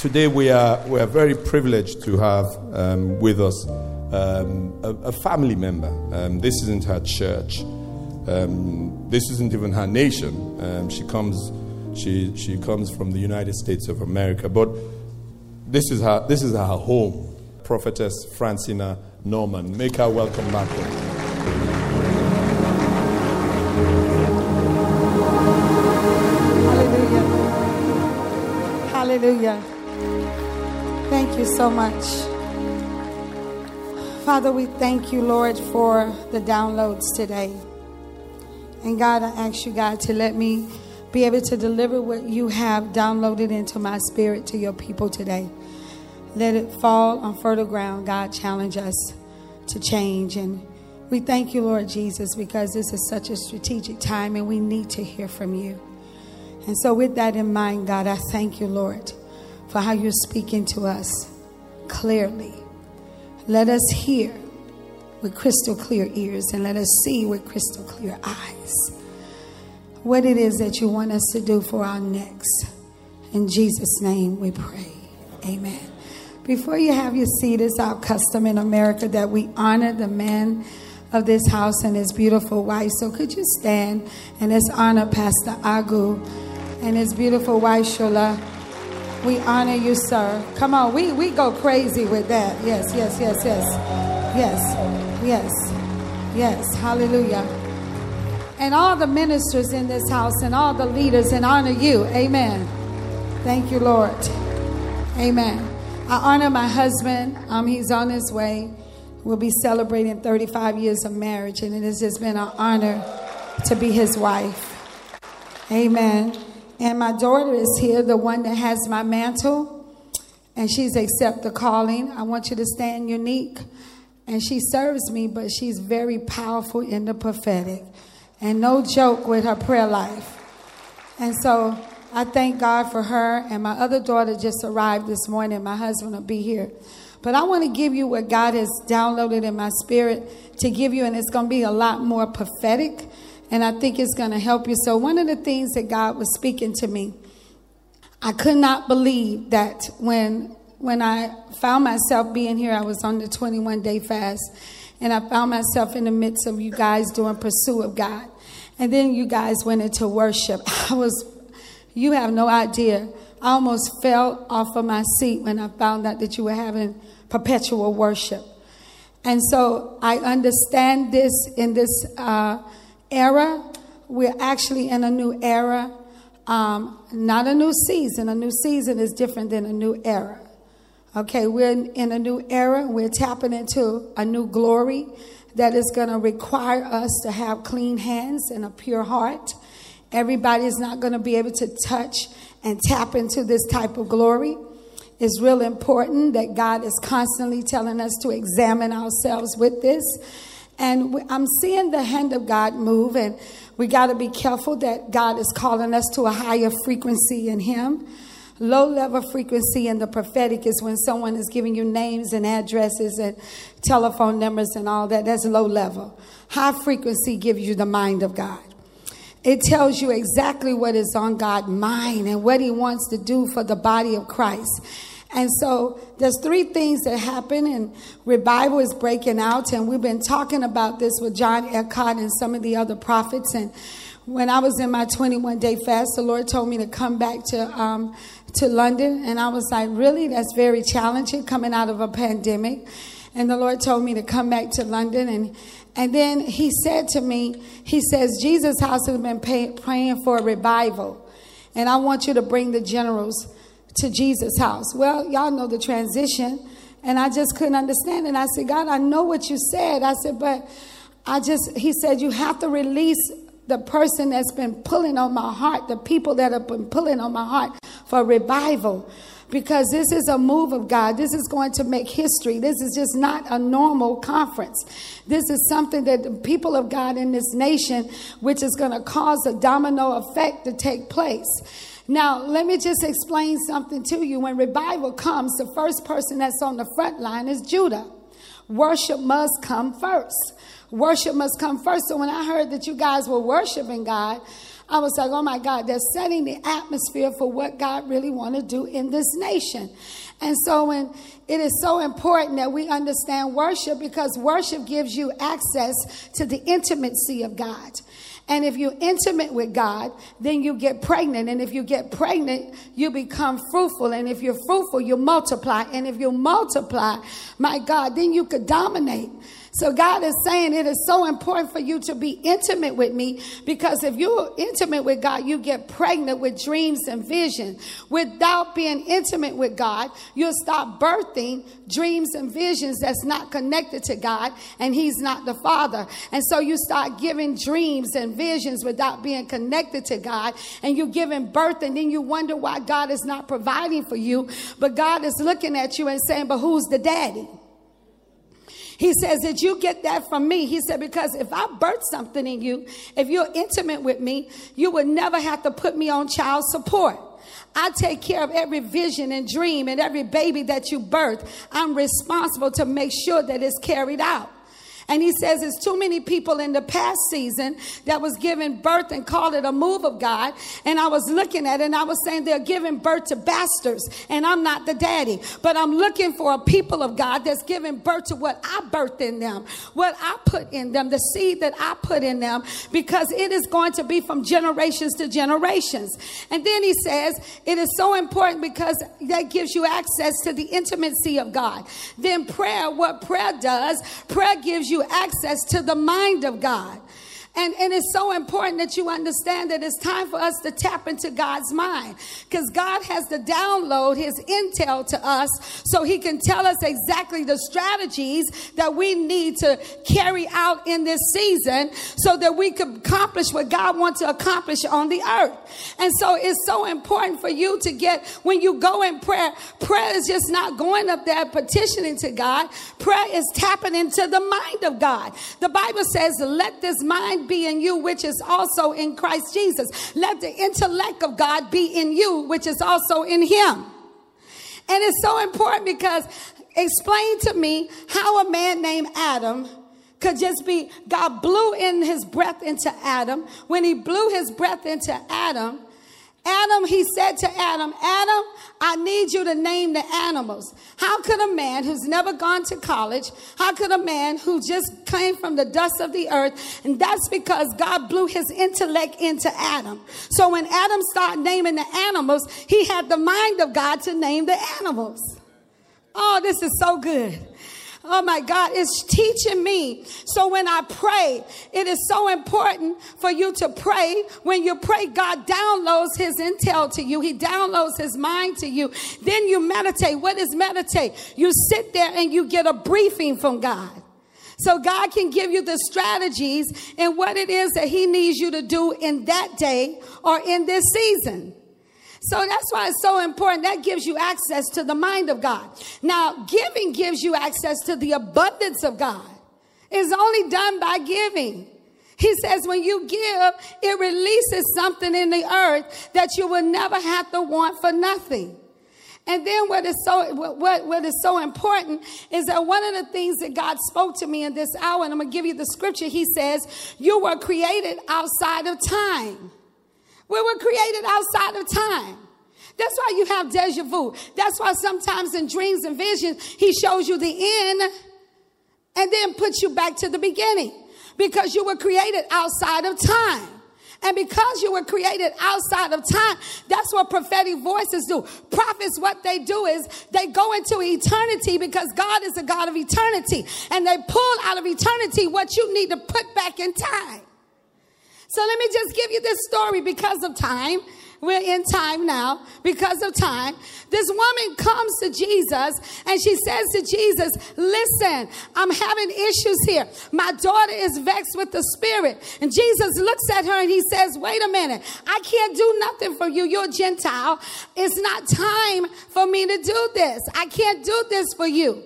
Today we are, we are very privileged to have um, with us um, a, a, family member. Um, this isn't her church. Um, this isn't even her nation. Um, she, comes, she, she comes from the United States of America. But this is her, this is her home. Prophetess Francina Norman. Make her welcome back. Hallelujah. Hallelujah. Thank you so much. Father, we thank you, Lord, for the downloads today. And God, I ask you, God, to let me be able to deliver what you have downloaded into my spirit to your people today. Let it fall on fertile ground. God, challenge us to change. And we thank you, Lord Jesus, because this is such a strategic time and we need to hear from you. And so, with that in mind, God, I thank you, Lord for how you're speaking to us clearly. Let us hear with crystal clear ears and let us see with crystal clear eyes what it is that you want us to do for our next. In Jesus' name we pray. Amen. Before you have your seat, it's our custom in America that we honor the man of this house and his beautiful wife. So could you stand and let's honor Pastor Agu and his beautiful wife, Shola. We honor you, sir. Come on, we, we go crazy with that. Yes, yes, yes, yes. Yes, yes, yes. Hallelujah. And all the ministers in this house and all the leaders and honor you. Amen. Thank you, Lord. Amen. I honor my husband. Um, he's on his way. We'll be celebrating 35 years of marriage, and it has just been an honor to be his wife. Amen. And my daughter is here, the one that has my mantle, and she's accept the calling. I want you to stand unique. And she serves me, but she's very powerful in the prophetic. And no joke with her prayer life. And so I thank God for her. And my other daughter just arrived this morning. My husband will be here. But I want to give you what God has downloaded in my spirit to give you, and it's going to be a lot more prophetic and I think it's going to help you. So, one of the things that God was speaking to me, I could not believe that when when I found myself being here, I was on the 21 day fast, and I found myself in the midst of you guys doing pursuit of God. And then you guys went into worship. I was, you have no idea. I almost fell off of my seat when I found out that you were having perpetual worship. And so I understand this in this uh, era. We're actually in a new era, um, not a new season. A new season is different than a new era. Okay, we're in a new era. We're tapping into a new glory that is going to require us to have clean hands and a pure heart. Everybody is not going to be able to touch and tap into this type of glory. It's real important that God is constantly telling us to examine ourselves with this and I'm seeing the hand of God move, and we got to be careful that God is calling us to a higher frequency in Him. Low level frequency in the prophetic is when someone is giving you names and addresses and telephone numbers and all that. That's low level. High frequency gives you the mind of God. It tells you exactly what is on God's mind and what He wants to do for the body of Christ. And so there's three things that happen, and revival is breaking out. And we've been talking about this with John Eckhardt and some of the other prophets. And when I was in my 21 day fast, the Lord told me to come back to um, to London, and I was like, really, that's very challenging coming out of a pandemic. And the Lord told me to come back to London, and and then He said to me, He says, Jesus House has been pay, praying for a revival, and I want you to bring the generals to Jesus' house. Well, y'all know the transition. And I just couldn't understand. And I said, God, I know what you said. I said, but I just, he said, you have to release the person that's been pulling on my heart, the people that have been pulling on my heart for revival. Because this is a move of God. This is going to make history. This is just not a normal conference. This is something that the people of God in this nation, which is going to cause a domino effect to take place. Now, let me just explain something to you. When revival comes, the first person that's on the front line is Judah. Worship must come first. Worship must come first. So when I heard that you guys were worshiping God, I was like, oh my God, they're setting the atmosphere for what God really want to do in this nation. And so when it is so important that we understand worship because worship gives you access to the intimacy of God. And if you're intimate with God, then you get pregnant. And if you get pregnant, you become fruitful. And if you're fruitful, you multiply. And if you multiply, my God, then you could dominate. So God is saying it is so important for you to be intimate with me because if you're intimate with God, you get pregnant with dreams and vision. Without being intimate with God, you'll stop birthing dreams and visions that's not connected to God and He's not the Father. And so you start giving dreams and visions without being connected to God and you're giving birth and then you wonder why God is not providing for you. But God is looking at you and saying, but who's the daddy? He says, Did you get that from me? He said, Because if I birth something in you, if you're intimate with me, you would never have to put me on child support. I take care of every vision and dream and every baby that you birth. I'm responsible to make sure that it's carried out. And he says it's too many people in the past season that was giving birth and called it a move of God. And I was looking at it and I was saying they're giving birth to bastards and I'm not the daddy. But I'm looking for a people of God that's giving birth to what I birthed in them, what I put in them, the seed that I put in them, because it is going to be from generations to generations. And then he says it is so important because that gives you access to the intimacy of God. Then prayer, what prayer does, prayer gives you access to the mind of God. And, and it's so important that you understand that it's time for us to tap into God's mind because God has to download his intel to us so he can tell us exactly the strategies that we need to carry out in this season so that we could accomplish what God wants to accomplish on the earth. And so it's so important for you to get, when you go in prayer, prayer is just not going up there petitioning to God. Prayer is tapping into the mind of God. The Bible says, let this mind mind be in you, which is also in Christ Jesus. Let the intellect of God be in you, which is also in Him. And it's so important because explain to me how a man named Adam could just be, God blew in his breath into Adam. When he blew his breath into Adam, Adam, he said to Adam, Adam, I need you to name the animals. How could a man who's never gone to college, how could a man who just came from the dust of the earth, and that's because God blew his intellect into Adam. So when Adam started naming the animals, he had the mind of God to name the animals. Oh, this is so good. Oh my God, it's teaching me. So when I pray, it is so important for you to pray. When you pray, God downloads his intel to you. He downloads his mind to you. Then you meditate. What is meditate? You sit there and you get a briefing from God. So God can give you the strategies and what it is that he needs you to do in that day or in this season. So that's why it's so important. That gives you access to the mind of God. Now, giving gives you access to the abundance of God. It's only done by giving. He says when you give, it releases something in the earth that you will never have to want for nothing. And then what is so what, what is so important is that one of the things that God spoke to me in this hour, and I'm gonna give you the scripture, he says, You were created outside of time. We were created outside of time. That's why you have deja vu. That's why sometimes in dreams and visions, he shows you the end and then puts you back to the beginning because you were created outside of time. And because you were created outside of time, that's what prophetic voices do. Prophets, what they do is they go into eternity because God is a God of eternity. And they pull out of eternity what you need to put back in time. So let me just give you this story because of time. we're in time now because of time. This woman comes to Jesus and she says to Jesus, Listen, I'm having issues here. My daughter is vexed with the spirit. And Jesus looks at her and he says, Wait a minute. I can't do nothing for you. You're a Gentile. It's not time for me to do this. I can't do this for you.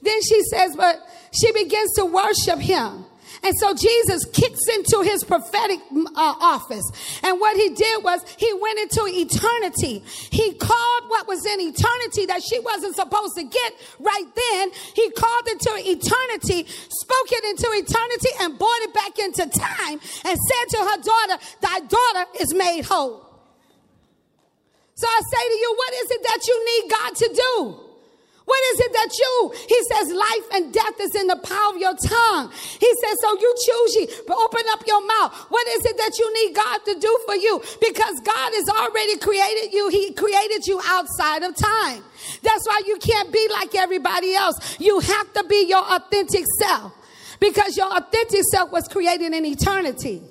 Then she says, But she begins to worship him. And so Jesus kicks into his prophetic uh, office. And what he did was he went into eternity. He called what was in eternity that she wasn't supposed to get right then. He called it to eternity, spoke it into eternity, and brought it back into time and said to her daughter, Thy daughter is made whole. So I say to you, what is it that you need God to do? What is it that you, he says, life and death is in the power of your tongue. He says, so you choose ye, but open up your mouth. What is it that you need God to do for you? Because God has already created you. He created you outside of time. That's why you can't be like everybody else. You have to be your authentic self because your authentic self was created in eternity.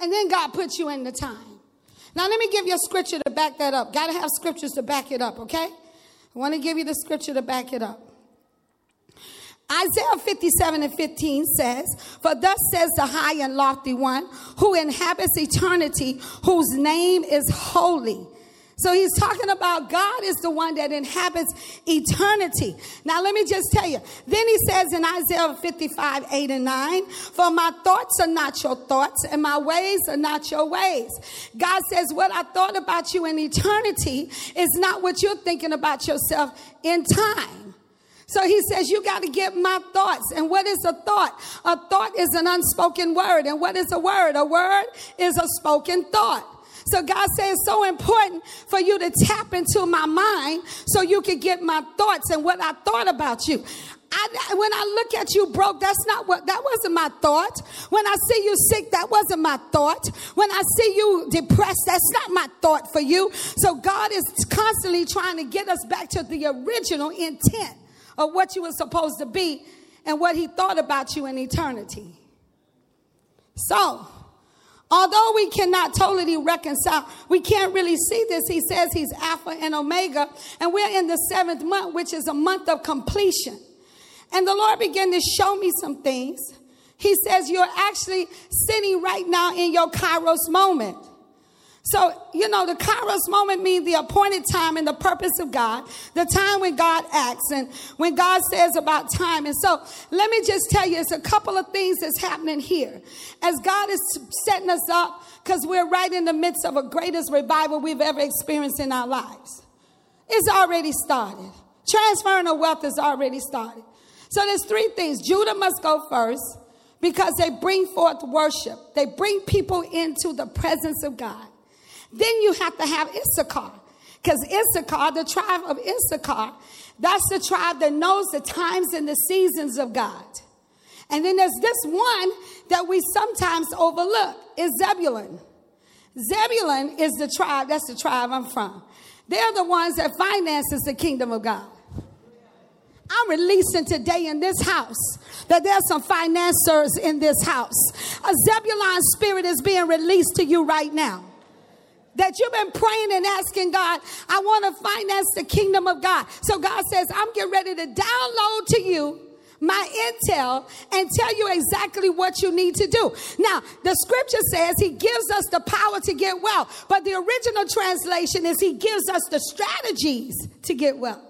And then God put you in the time. Now, let me give you a scripture to back that up. Got to have scriptures to back it up, okay? I want to give you the scripture to back it up. Isaiah 57 and 15 says, For thus says the high and lofty one who inhabits eternity, whose name is holy. So he's talking about God is the one that inhabits eternity. Now, let me just tell you. Then he says in Isaiah 55, 8 and 9, For my thoughts are not your thoughts, and my ways are not your ways. God says, What I thought about you in eternity is not what you're thinking about yourself in time. So he says, You got to get my thoughts. And what is a thought? A thought is an unspoken word. And what is a word? A word is a spoken thought. So God says it's so important for you to tap into my mind so you can get my thoughts and what I thought about you. I, when I look at you broke, that's not what, that wasn't my thought. When I see you sick, that wasn't my thought. When I see you depressed, that's not my thought for you. So God is constantly trying to get us back to the original intent of what you were supposed to be and what he thought about you in eternity. So, Although we cannot totally reconcile, we can't really see this. He says he's Alpha and Omega, and we're in the seventh month, which is a month of completion. And the Lord began to show me some things. He says, You're actually sitting right now in your Kairos moment. So, you know, the Kairos moment means the appointed time and the purpose of God, the time when God acts and when God says about time. And so, let me just tell you, it's a couple of things that's happening here. As God is setting us up, because we're right in the midst of a greatest revival we've ever experienced in our lives. It's already started. Transferring of wealth has already started. So, there's three things. Judah must go first because they bring forth worship, they bring people into the presence of God. Then you have to have Issachar. Because Issachar, the tribe of Issachar, that's the tribe that knows the times and the seasons of God. And then there's this one that we sometimes overlook is Zebulun. Zebulun is the tribe, that's the tribe I'm from. They're the ones that finances the kingdom of God. I'm releasing today in this house that there's some financiers in this house. A Zebulun spirit is being released to you right now that you've been praying and asking God, I want to finance the kingdom of God. So God says, I'm getting ready to download to you my intel and tell you exactly what you need to do. Now, the scripture says he gives us the power to get well, but the original translation is he gives us the strategies to get well.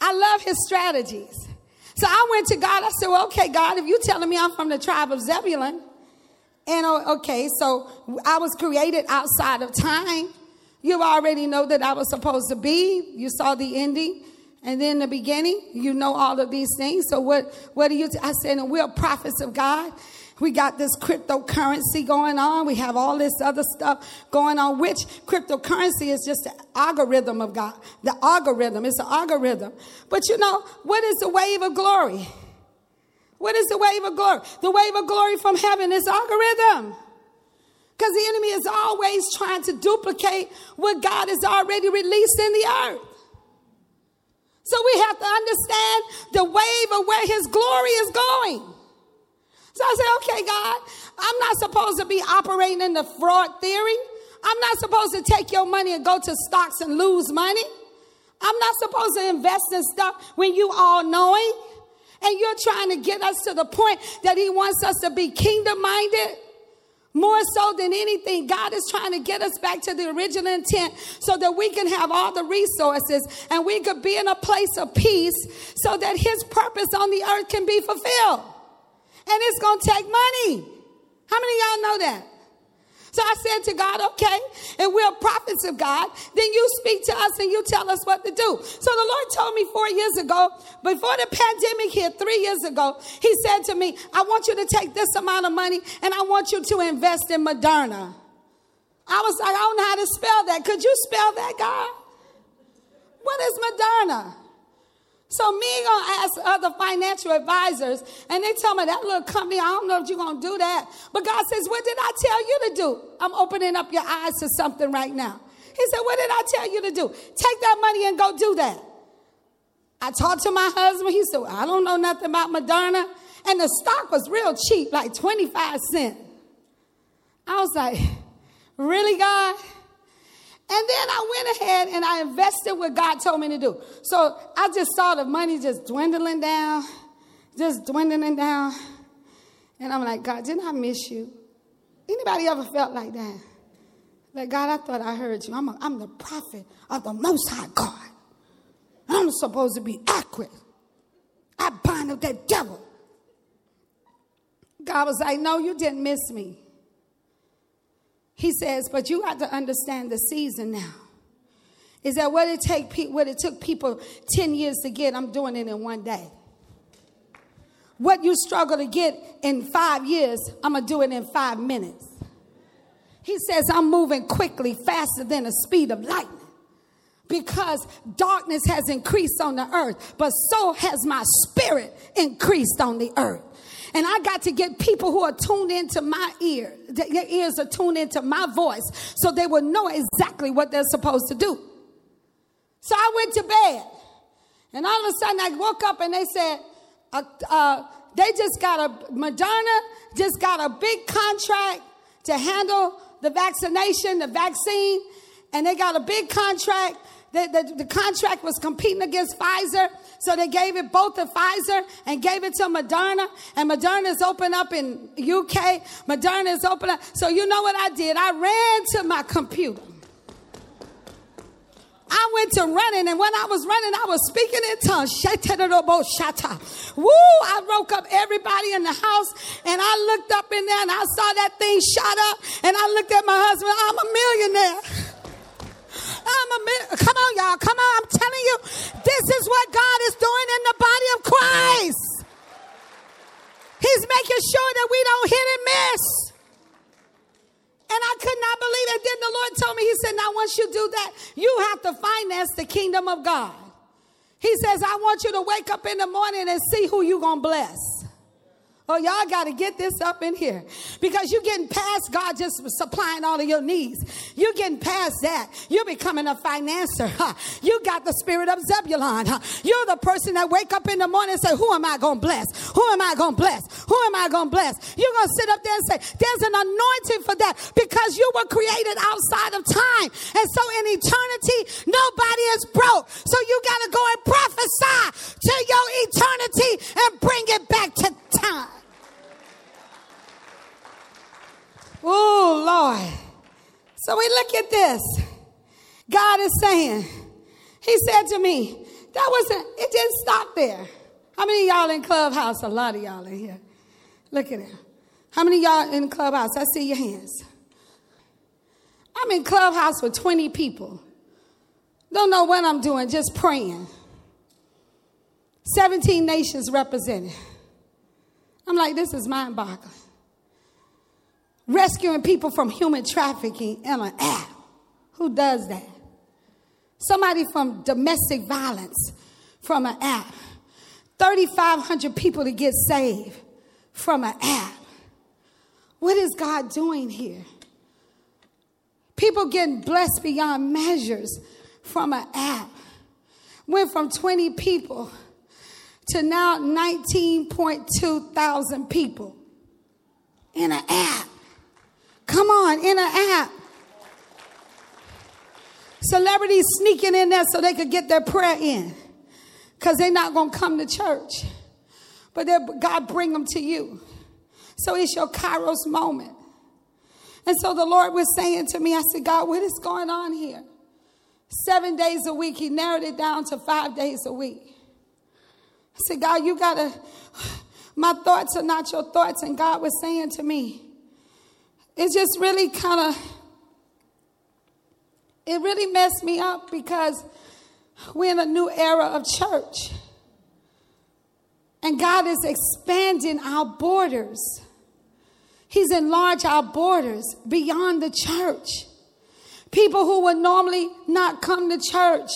I love his strategies. So I went to God. I said, well, okay, God, if you're telling me I'm from the tribe of Zebulun, and okay, so I was created outside of time. You already know that I was supposed to be. You saw the ending. And then the beginning, you know all of these things. So what, what do you, t- I said, and we're prophets of God. We got this cryptocurrency going on. We have all this other stuff going on, which cryptocurrency is just the algorithm of God. The algorithm. It's an algorithm. But you know, what is the wave of glory? What is the wave of glory? The wave of glory from heaven is algorithm. Because the enemy is always trying to duplicate what God has already released in the earth. So we have to understand the wave of where his glory is going. So I said, okay, God, I'm not supposed to be operating in the fraud theory. I'm not supposed to take your money and go to stocks and lose money. I'm not supposed to invest in stuff when you all knowing. And you're trying to get us to the point that He wants us to be kingdom minded. More so than anything, God is trying to get us back to the original intent so that we can have all the resources and we could be in a place of peace so that His purpose on the earth can be fulfilled. And it's going to take money. How many y'all know that? So I said to God, okay, and we're prophets of God, then you speak to us and you tell us what to do. So the Lord told me four years ago, before the pandemic hit, three years ago, He said to me, I want you to take this amount of money and I want you to invest in Moderna. I was like, I don't know how to spell that. Could you spell that, God? What is Moderna? So me gonna ask other financial advisors, and they tell me that little company, I don't know if you're gonna do that. But God says, What did I tell you to do? I'm opening up your eyes to something right now. He said, What did I tell you to do? Take that money and go do that. I talked to my husband. He said, I don't know nothing about Moderna. And the stock was real cheap, like 25 cents. I was like, Really, God? And then I went ahead and I invested what God told me to do. So I just saw the money just dwindling down, just dwindling down. And I'm like, God, didn't I miss you? Anybody ever felt like that? Like, God, I thought I heard you. I'm, a, I'm the prophet of the Most High God. I'm supposed to be accurate. I bind up that devil. God was like, No, you didn't miss me. He says, but you have to understand the season now. Is that what it take what it took people 10 years to get, I'm doing it in one day. What you struggle to get in five years, I'm gonna do it in five minutes. He says, I'm moving quickly, faster than the speed of lightning. Because darkness has increased on the earth, but so has my spirit increased on the earth. And I got to get people who are tuned into my ear. Their ears are tuned into my voice so they will know exactly what they're supposed to do. So I went to bed. And all of a sudden I woke up and they said, uh, uh, they just got a, Moderna just got a big contract to handle the vaccination, the vaccine. And they got a big contract the, the, the, contract was competing against Pfizer, so they gave it both to Pfizer and gave it to Moderna. And Moderna is open up in UK. Moderna is open up. So you know what I did? I ran to my computer. I went to running, and when I was running, I was speaking in tongues. Woo! I woke up everybody in the house, and I looked up in there, and I saw that thing shot up, and I looked at my husband. I'm a millionaire. I'm a come on, y'all. Come on. I'm telling you, this is what God is doing in the body of Christ. He's making sure that we don't hit and miss. And I could not believe it. Then the Lord told me, He said, Now, once you do that, you have to finance the kingdom of God. He says, I want you to wake up in the morning and see who you're going to bless. Oh, y'all got to get this up in here because you're getting past God just supplying all of your needs. You're getting past that. You're becoming a financer. Huh? You got the spirit of Zebulun. Huh? You're the person that wake up in the morning and say, Who am I going to bless? Who am I going to bless? Who am I going to bless? You're going to sit up there and say, There's an anointing for that because you were created outside of time. And so in eternity, nobody is broke. So you got to go and prophesy to your eternity and bring it back to time. Oh, Lord. So we look at this. God is saying, He said to me, that wasn't, it didn't stop there. How many y'all in Clubhouse? A lot of y'all in here. Look at it. How many y'all in Clubhouse? I see your hands. I'm in Clubhouse with 20 people. Don't know what I'm doing, just praying. 17 nations represented. I'm like, this is mind boggling rescuing people from human trafficking in an app. Who does that? Somebody from domestic violence from an app. 3,500 people to get saved from an app. What is God doing here? People getting blessed beyond measures from an app. Went from 20 people to now 19.2 thousand people In an app. Come on, in an app. Celebrities sneaking in there so they could get their prayer in because they're not going to come to church. But God bring them to you. So it's your Kairos moment. And so the Lord was saying to me, I said, God, what is going on here? Seven days a week. He narrowed it down to five days a week. I said, God, you got to, my thoughts are not your thoughts. And God was saying to me, it just really kind of, it really messed me up because we're in a new era of church. And God is expanding our borders. He's enlarged our borders beyond the church. People who would normally not come to church,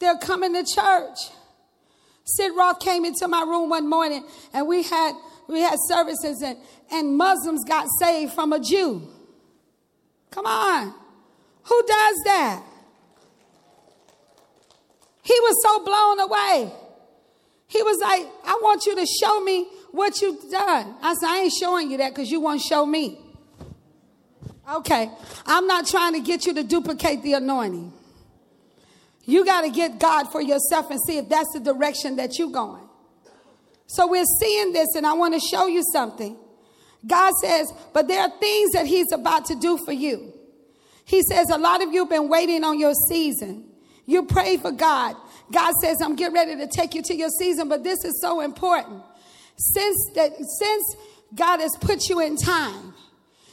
they're coming to church. Sid Roth came into my room one morning and we had we had services and, and Muslims got saved from a Jew. Come on. Who does that? He was so blown away. He was like, I want you to show me what you've done. I said, I ain't showing you that because you won't show me. Okay, I'm not trying to get you to duplicate the anointing. You got to get God for yourself and see if that's the direction that you're going. So we're seeing this, and I want to show you something. God says, but there are things that He's about to do for you. He says, a lot of you have been waiting on your season. You pray for God. God says, I'm getting ready to take you to your season, but this is so important. Since that, since God has put you in time,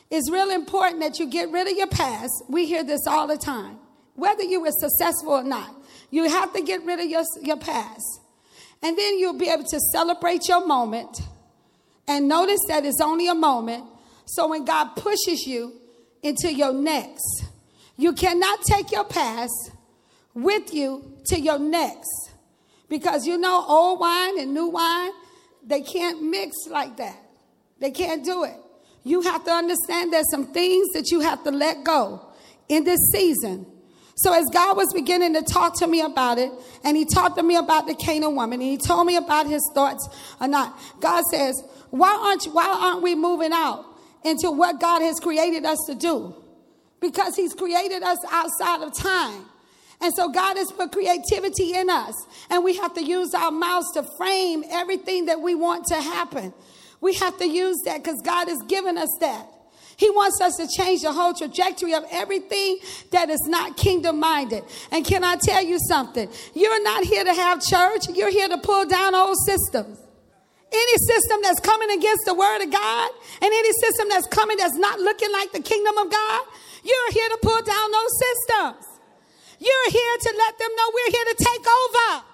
it's real important that you get rid of your past. We hear this all the time. Whether you were successful or not, you have to get rid of your, your past. And then you'll be able to celebrate your moment and notice that it's only a moment. So when God pushes you into your next, you cannot take your past with you to your next. Because you know, old wine and new wine, they can't mix like that. They can't do it. You have to understand there's some things that you have to let go in this season. So as God was beginning to talk to me about it, and he talked to me about the Canaan woman, and he told me about his thoughts or not. God says, why aren't why aren't we moving out into what God has created us to do? Because he's created us outside of time. And so God has put creativity in us, and we have to use our mouths to frame everything that we want to happen. We have to use that because God has given us that. He wants us to change the whole trajectory of everything that is not kingdom minded. And can I tell you something? You're not here to have church, you're here to pull down old systems. Any system that's coming against the word of God and any system that's coming that's not looking like the kingdom of God, you're here to pull down those systems. You're here to let them know we're here to take over.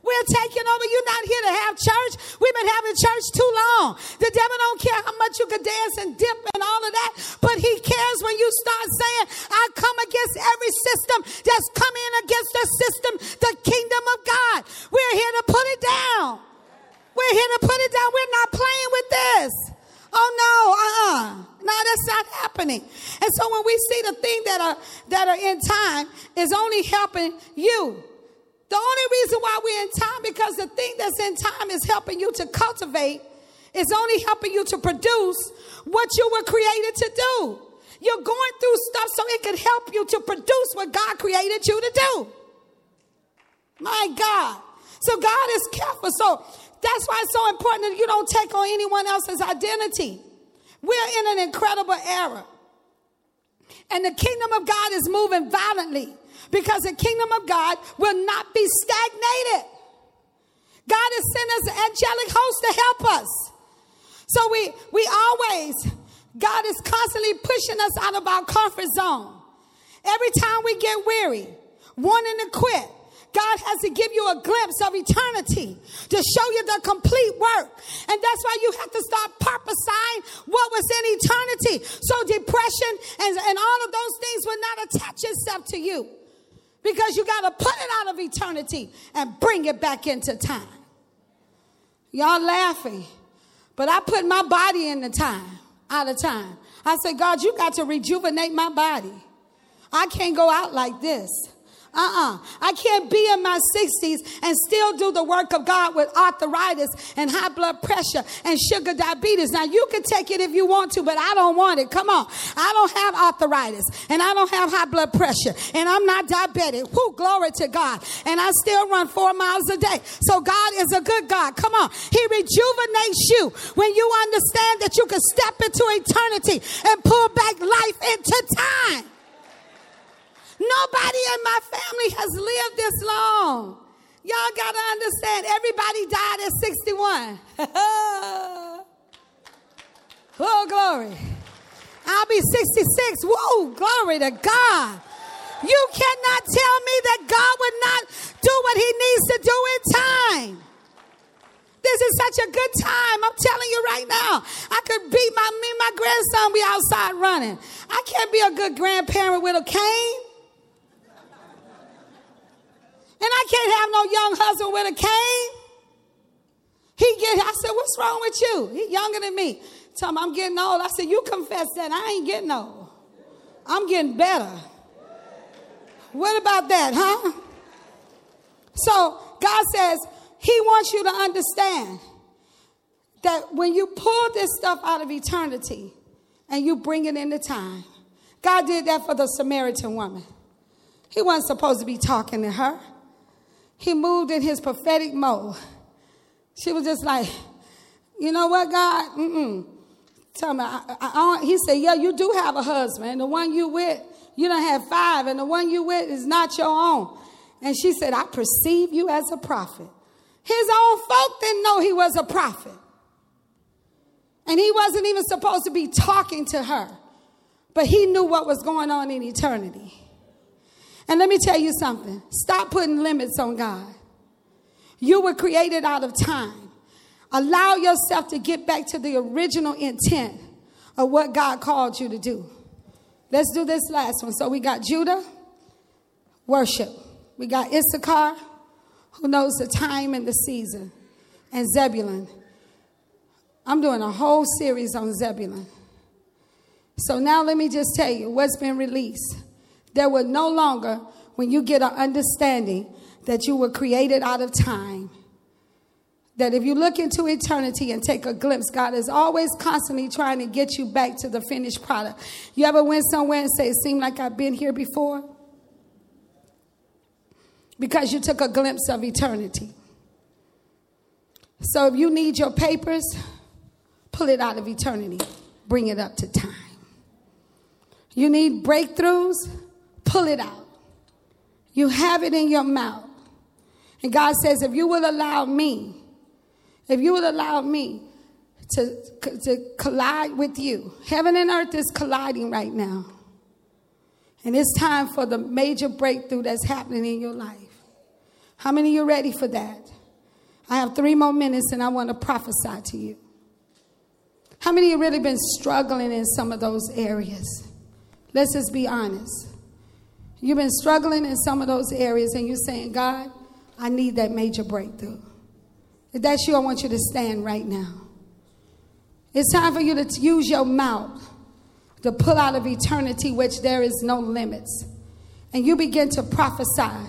We're taking over. You're not here to have church. We've been having church too long. The devil don't care how much you can dance and dip and all of that, but he cares when you start saying, I come against every system that's coming against the system, the kingdom of God. We're here to put it down. We're here to put it down. We're not playing with this. Oh no, uh-uh. No, that's not happening. And so when we see the thing that are that are in time is only helping you. The only reason why we're in time because the thing that's in time is helping you to cultivate, is only helping you to produce what you were created to do. You're going through stuff so it can help you to produce what God created you to do. My God. So God is careful. So that's why it's so important that you don't take on anyone else's identity. We're in an incredible era. And the kingdom of God is moving violently because the kingdom of God will not be stagnated. God has sent us an angelic hosts to help us. So we we always God is constantly pushing us out of our comfort zone. Every time we get weary, wanting to quit, God has to give you a glimpse of eternity to show you the complete work. And that's why you have to start prophesying what was in eternity. So depression and, and all of those things will not attach itself to you because you got to put it out of eternity and bring it back into time. Y'all laughing, but I put my body in the time, out of time. I said, God, you got to rejuvenate my body. I can't go out like this. Uh-uh. I can't be in my 60s and still do the work of God with arthritis and high blood pressure and sugar diabetes. Now you can take it if you want to, but I don't want it. Come on. I don't have arthritis and I don't have high blood pressure and I'm not diabetic. Whoo, glory to God. And I still run four miles a day. So God is a good God. Come on. He rejuvenates you when you understand that you can step into eternity and pull back life into time. Nobody in my family has lived this long. Y'all got to understand, everybody died at 61. oh, glory. I'll be 66. Whoa, glory to God. You cannot tell me that God would not do what he needs to do in time. This is such a good time. I'm telling you right now. I could beat my me my grandson be outside running. I can't be a good grandparent with a cane. And I can't have no young husband with a cane. He get, I said, what's wrong with you? He younger than me. Tell him I'm getting old. I said, you confess that. I ain't getting old. I'm getting better. What about that, huh? So God says He wants you to understand that when you pull this stuff out of eternity and you bring it into time, God did that for the Samaritan woman. He wasn't supposed to be talking to her he moved in his prophetic mode. She was just like, you know what, God? Mm-mm. Tell me, I, I, I, he said, yeah, you do have a husband. The one you with, you don't have five. And the one you with is not your own. And she said, I perceive you as a prophet. His own folk didn't know he was a prophet. And he wasn't even supposed to be talking to her. But he knew what was going on in eternity. And let me tell you something stop putting limits on God. You were created out of time. Allow yourself to get back to the original intent of what God called you to do. Let's do this last one. So we got Judah, worship. We got Issachar, who knows the time and the season, and Zebulun. I'm doing a whole series on Zebulun. So now let me just tell you what's been released. There will no longer, when you get an understanding that you were created out of time, that if you look into eternity and take a glimpse, God is always constantly trying to get you back to the finished product. You ever went somewhere and say, It seemed like I've been here before? Because you took a glimpse of eternity. So if you need your papers, pull it out of eternity, bring it up to time. You need breakthroughs, pull it out. You have it in your mouth. And God says, if you will allow me, if you will allow me to, to collide with you, heaven and earth is colliding right now. And it's time for the major breakthrough that's happening in your life. How many of you ready for that? I have three more minutes and I want to prophesy to you. How many of you really been struggling in some of those areas? Let's just be honest. You've been struggling in some of those areas and you're saying, God, I need that major breakthrough. If that's you, I want you to stand right now. It's time for you to use your mouth to pull out of eternity, which there is no limits. And you begin to prophesy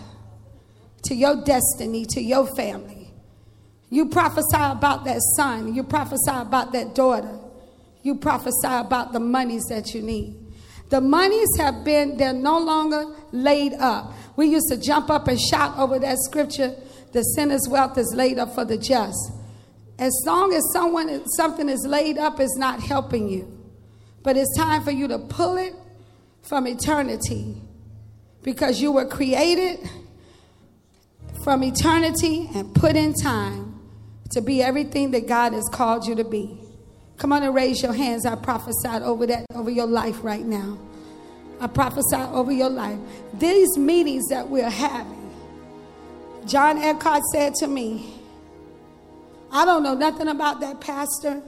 to your destiny, to your family. You prophesy about that son. You prophesy about that daughter. You prophesy about the monies that you need. The monies have been, they're no longer laid up. We used to jump up and shout over that scripture the sinner's wealth is laid up for the just. As long as someone something is laid up, it's not helping you. But it's time for you to pull it from eternity because you were created from eternity and put in time to be everything that God has called you to be. Come on and raise your hands. I prophesied over that over your life right now. I prophesy over your life. These meetings that we're having, John Eckhardt said to me, I don't know nothing about that pastor.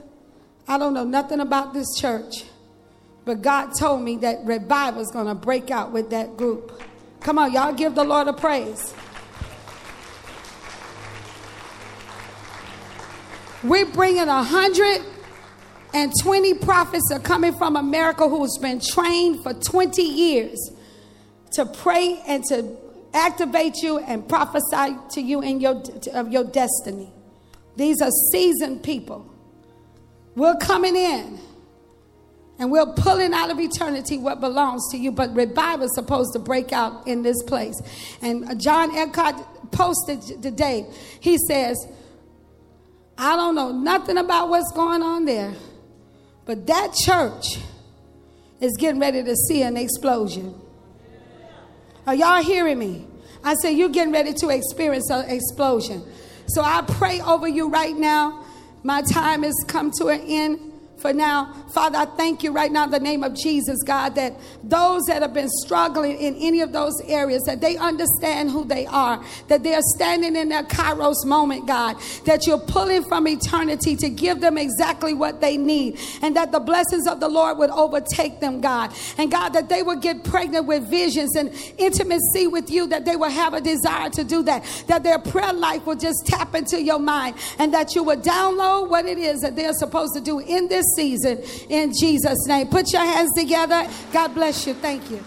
I don't know nothing about this church. But God told me that revival is going to break out with that group. Come on, y'all give the Lord a praise. We're bringing a hundred and 20 prophets are coming from America who's been trained for 20 years to pray and to activate you and prophesy to you in your of your destiny. These are seasoned people. We're coming in and we're pulling out of eternity what belongs to you. But revival is supposed to break out in this place. And John Eckhardt posted today, he says, I don't know nothing about what's going on there, but that church is getting ready to see an explosion. Are y'all hearing me? I said, You're getting ready to experience an explosion. So I pray over you right now. My time has come to an end for now. Father, I thank you right now in the name of Jesus, God, that those that have been struggling in any of those areas, that they understand who they are, that they are standing in their kairos moment, God, that you're pulling from eternity to give them exactly what they need, and that the blessings of the Lord would overtake them, God. And God, that they would get pregnant with visions and intimacy with you, that they will have a desire to do that, that their prayer life will just tap into your mind, and that you would download what it is that they're supposed to do in this season in Jesus' name. Put your hands together. God bless you. Thank you.